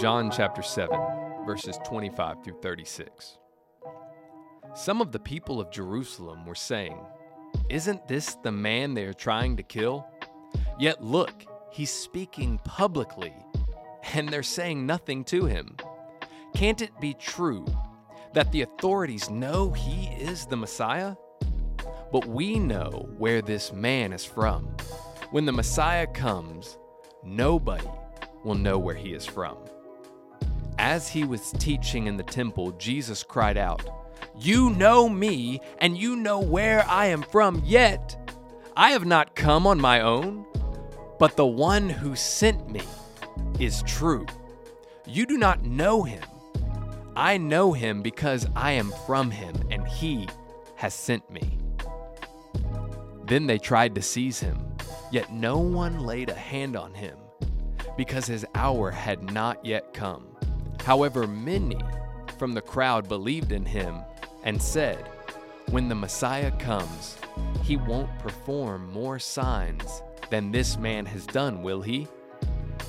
John chapter 7, verses 25 through 36. Some of the people of Jerusalem were saying, Isn't this the man they are trying to kill? Yet look, he's speaking publicly, and they're saying nothing to him. Can't it be true that the authorities know he is the Messiah? But we know where this man is from. When the Messiah comes, nobody will know where he is from. As he was teaching in the temple, Jesus cried out, You know me, and you know where I am from, yet I have not come on my own, but the one who sent me is true. You do not know him. I know him because I am from him, and he has sent me. Then they tried to seize him, yet no one laid a hand on him, because his hour had not yet come. However, many from the crowd believed in him and said, When the Messiah comes, he won't perform more signs than this man has done, will he?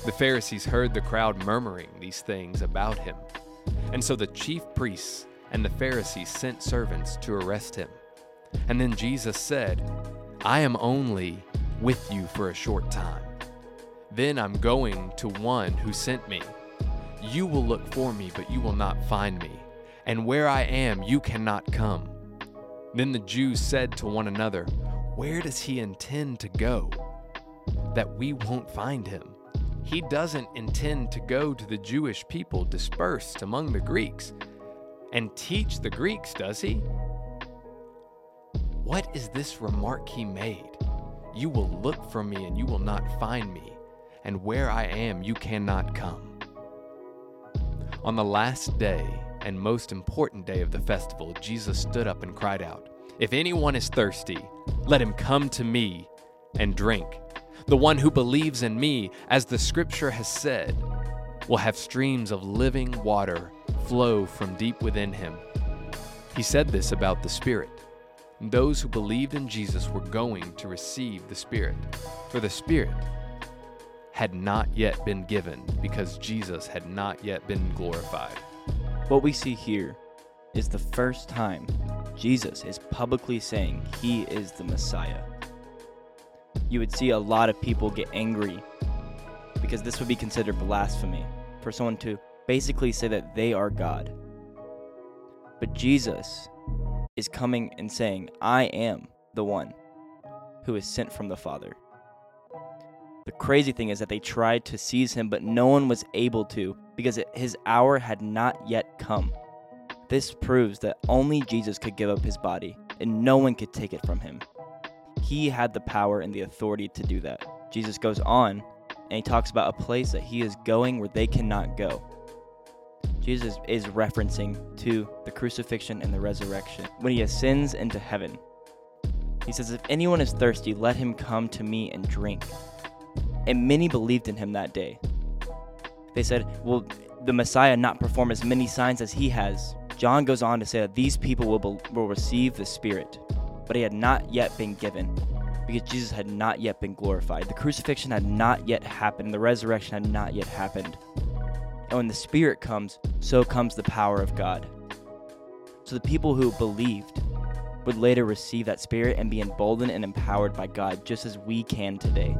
The Pharisees heard the crowd murmuring these things about him. And so the chief priests and the Pharisees sent servants to arrest him. And then Jesus said, I am only with you for a short time. Then I'm going to one who sent me. You will look for me, but you will not find me. And where I am, you cannot come. Then the Jews said to one another, Where does he intend to go? That we won't find him. He doesn't intend to go to the Jewish people dispersed among the Greeks and teach the Greeks, does he? What is this remark he made? You will look for me and you will not find me, and where I am you cannot come. On the last day and most important day of the festival, Jesus stood up and cried out, If anyone is thirsty, let him come to me and drink. The one who believes in me, as the scripture has said, will have streams of living water flow from deep within him. He said this about the Spirit. Those who believed in Jesus were going to receive the Spirit, for the Spirit had not yet been given because Jesus had not yet been glorified. What we see here is the first time Jesus is publicly saying he is the Messiah. You would see a lot of people get angry because this would be considered blasphemy for someone to basically say that they are God. But Jesus is coming and saying, I am the one who is sent from the Father. The crazy thing is that they tried to seize him, but no one was able to because his hour had not yet come. This proves that only Jesus could give up his body, and no one could take it from him. He had the power and the authority to do that. Jesus goes on and he talks about a place that he is going where they cannot go. Jesus is referencing to the crucifixion and the resurrection. When he ascends into heaven, he says, If anyone is thirsty, let him come to me and drink. And many believed in him that day. They said, Will the Messiah not perform as many signs as he has? John goes on to say that these people will, be, will receive the Spirit, but he had not yet been given because Jesus had not yet been glorified. The crucifixion had not yet happened, the resurrection had not yet happened. And when the Spirit comes, so comes the power of God. So the people who believed would later receive that Spirit and be emboldened and empowered by God, just as we can today.